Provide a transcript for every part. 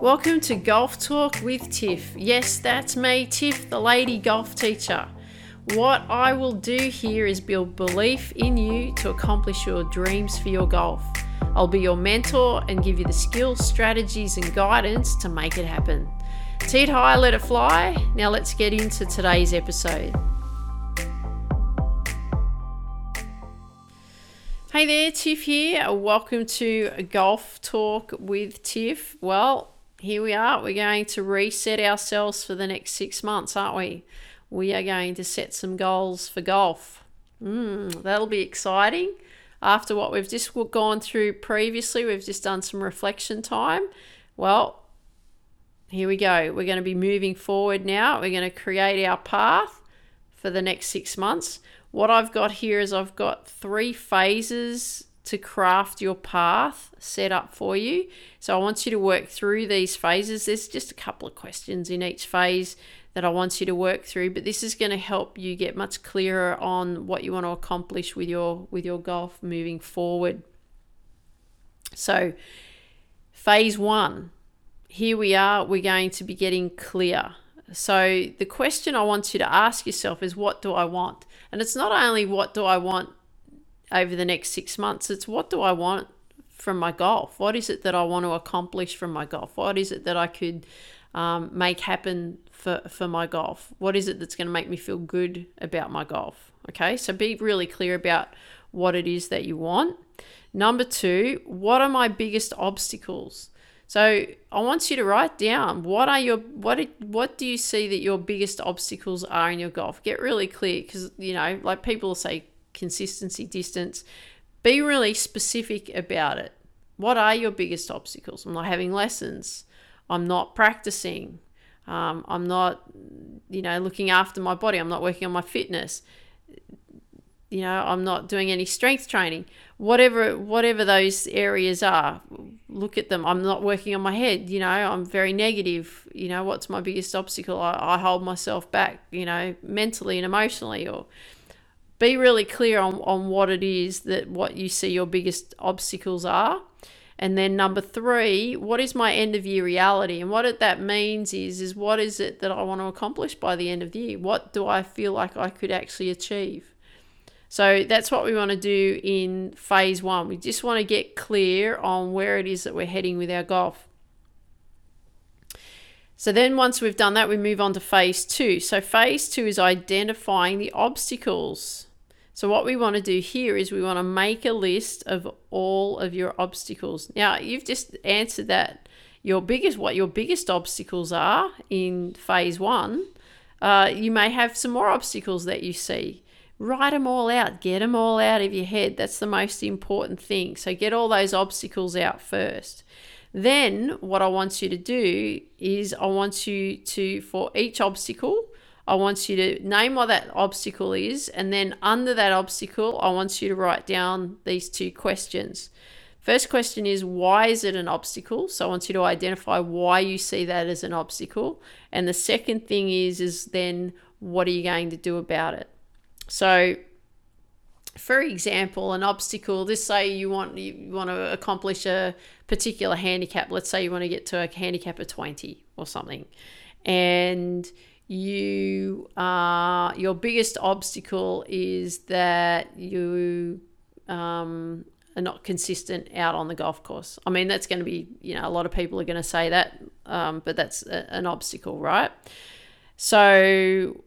Welcome to Golf Talk with Tiff. Yes, that's me, Tiff, the lady golf teacher. What I will do here is build belief in you to accomplish your dreams for your golf. I'll be your mentor and give you the skills, strategies, and guidance to make it happen. Teed high, let it fly. Now let's get into today's episode. Hey there, Tiff here. Welcome to Golf Talk with Tiff. Well, here we are. We're going to reset ourselves for the next six months, aren't we? We are going to set some goals for golf. Mm, that'll be exciting. After what we've just gone through previously, we've just done some reflection time. Well, here we go. We're going to be moving forward now. We're going to create our path for the next six months. What I've got here is I've got three phases to craft your path set up for you. So I want you to work through these phases. There's just a couple of questions in each phase that I want you to work through, but this is going to help you get much clearer on what you want to accomplish with your with your golf moving forward. So phase 1. Here we are, we're going to be getting clear. So the question I want you to ask yourself is what do I want? And it's not only what do I want over the next six months, it's what do I want from my golf? What is it that I want to accomplish from my golf? What is it that I could um, make happen for, for my golf? What is it that's going to make me feel good about my golf? Okay, so be really clear about what it is that you want. Number two, what are my biggest obstacles? So I want you to write down what are your what what do you see that your biggest obstacles are in your golf? Get really clear because you know, like people say consistency, distance. Be really specific about it. What are your biggest obstacles? I'm not having lessons. I'm not practicing. Um, I'm not, you know, looking after my body. I'm not working on my fitness you know i'm not doing any strength training whatever whatever those areas are look at them i'm not working on my head you know i'm very negative you know what's my biggest obstacle i, I hold myself back you know mentally and emotionally or be really clear on, on what it is that what you see your biggest obstacles are and then number three what is my end of year reality and what it, that means is is what is it that i want to accomplish by the end of the year what do i feel like i could actually achieve so that's what we want to do in phase one. We just want to get clear on where it is that we're heading with our golf. So then once we've done that, we move on to phase two. So phase two is identifying the obstacles. So what we want to do here is we want to make a list of all of your obstacles. Now you've just answered that your biggest what your biggest obstacles are in phase one. Uh, you may have some more obstacles that you see write them all out, get them all out of your head. That's the most important thing. So get all those obstacles out first. Then, what I want you to do is, I want you to, for each obstacle, I want you to name what that obstacle is, and then under that obstacle, I want you to write down these two questions. First question is why is it an obstacle? So I want you to identify why you see that as an obstacle. And the second thing is is then what are you going to do about it? So, for example, an obstacle. Let's say you want you want to accomplish a particular handicap. Let's say you want to get to a handicap of twenty or something, and you uh, your biggest obstacle is that you um, are not consistent out on the golf course. I mean, that's going to be you know a lot of people are going to say that, um, but that's a, an obstacle, right? So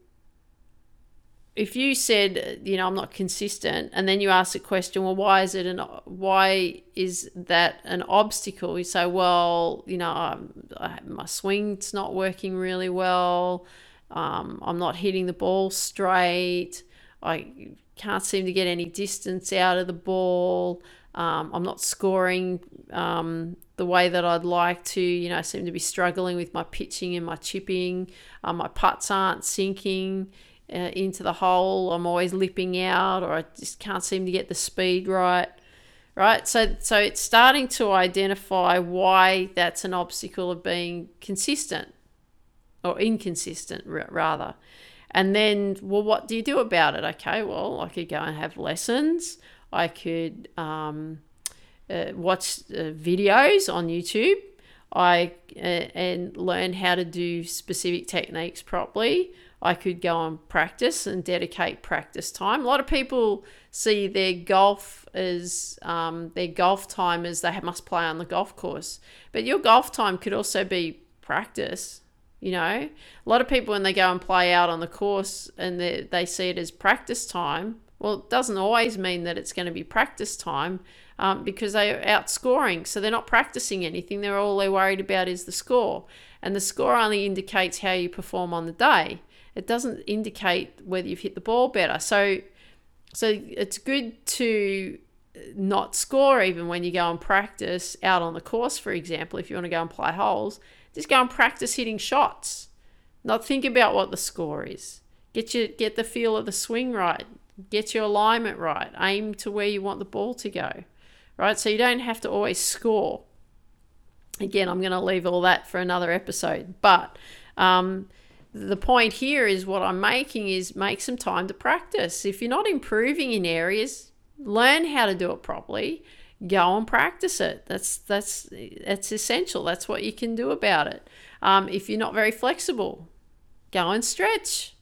if you said you know i'm not consistent and then you ask the question well why is it an why is that an obstacle you say well you know I, my swing's not working really well um, i'm not hitting the ball straight i can't seem to get any distance out of the ball um, i'm not scoring um, the way that i'd like to you know i seem to be struggling with my pitching and my chipping um, my putts aren't sinking uh, into the hole. I'm always lipping out, or I just can't seem to get the speed right. Right, so so it's starting to identify why that's an obstacle of being consistent or inconsistent rather. And then, well, what do you do about it? Okay, well, I could go and have lessons. I could um, uh, watch uh, videos on YouTube. I uh, and learn how to do specific techniques properly, I could go and practice and dedicate practice time. A lot of people see their golf as um, their golf time as they must play on the golf course, but your golf time could also be practice. You know, a lot of people when they go and play out on the course and they, they see it as practice time, well, it doesn't always mean that it's going to be practice time um, because they're outscoring. So they're not practicing anything. They're all they're worried about is the score. And the score only indicates how you perform on the day. It doesn't indicate whether you've hit the ball better. So, so it's good to not score even when you go and practice out on the course, for example, if you want to go and play holes, just go and practice hitting shots. Not think about what the score is. Get your get the feel of the swing right. Get your alignment right. Aim to where you want the ball to go. Right? So you don't have to always score. Again, I'm going to leave all that for another episode. But um, the point here is what I'm making is make some time to practice. If you're not improving in areas, learn how to do it properly. Go and practice it. That's that's that's essential. That's what you can do about it. Um, if you're not very flexible, go and stretch.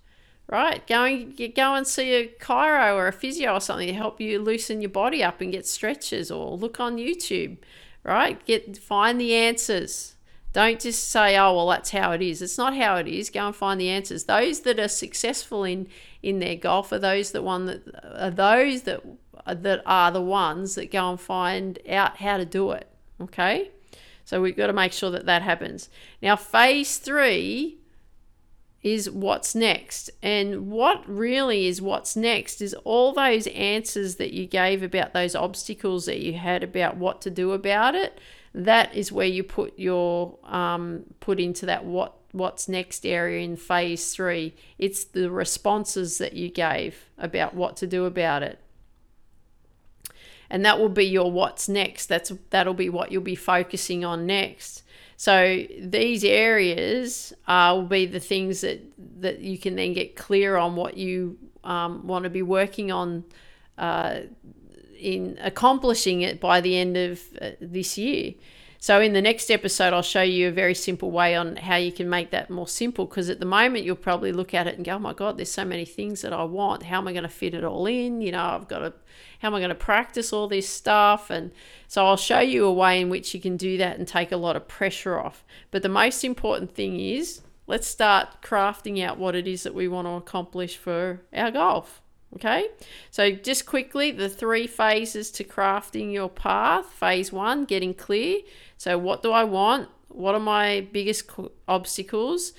Right, go and go and see a chiro or a physio or something to help you loosen your body up and get stretches, or look on YouTube. Right, get find the answers don't just say, "Oh, well, that's how it is." It's not how it is. Go and find the answers. Those that are successful in in their golf are those that one that are those that that are the ones that go and find out how to do it. Okay, so we've got to make sure that that happens. Now, phase three is what's next. And what really is what's next is all those answers that you gave about those obstacles that you had about what to do about it that is where you put your um, put into that what what's next area in phase three. It's the responses that you gave about what to do about it. And that will be your what's next. That's that'll be what you'll be focusing on next. So these areas uh, will be the things that that you can then get clear on what you um, want to be working on uh, in accomplishing it by the end of uh, this year. So, in the next episode, I'll show you a very simple way on how you can make that more simple. Because at the moment, you'll probably look at it and go, "Oh my God, there's so many things that I want. How am I going to fit it all in? You know, I've got to. How am I going to practice all this stuff?" And so, I'll show you a way in which you can do that and take a lot of pressure off. But the most important thing is, let's start crafting out what it is that we want to accomplish for our golf. Okay, so just quickly the three phases to crafting your path. Phase one, getting clear. So, what do I want? What are my biggest obstacles?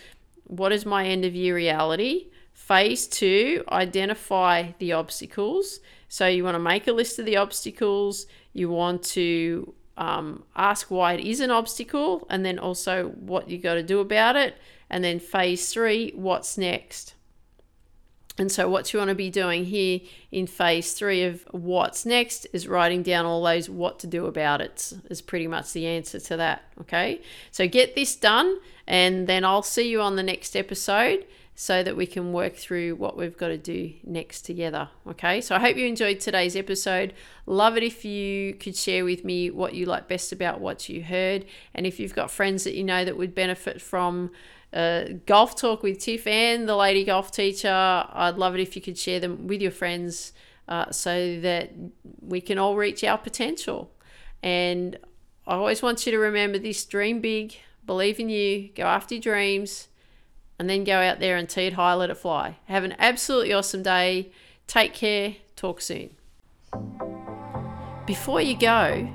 What is my end of year reality? Phase two, identify the obstacles. So, you want to make a list of the obstacles, you want to um, ask why it is an obstacle, and then also what you got to do about it. And then phase three, what's next? And so, what you want to be doing here in phase three of what's next is writing down all those what to do about it, is pretty much the answer to that. Okay, so get this done, and then I'll see you on the next episode so that we can work through what we've got to do next together. Okay, so I hope you enjoyed today's episode. Love it if you could share with me what you like best about what you heard, and if you've got friends that you know that would benefit from uh, golf talk with Tiff and the lady golf teacher. I'd love it if you could share them with your friends uh, so that we can all reach our potential. And I always want you to remember this dream big, believe in you, go after your dreams, and then go out there and tee it high, let it fly. Have an absolutely awesome day. Take care. Talk soon. Before you go,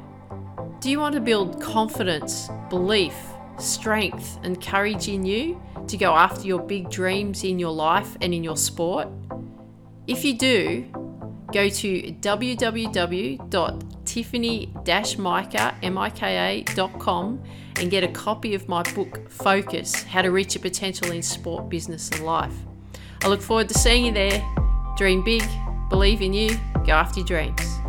do you want to build confidence, belief, strength, and courage in you to go after your big dreams in your life and in your sport? If you do, go to www.tiffany-mika.com and get a copy of my book Focus How to Reach Your Potential in Sport, Business, and Life. I look forward to seeing you there. Dream big, believe in you, go after your dreams.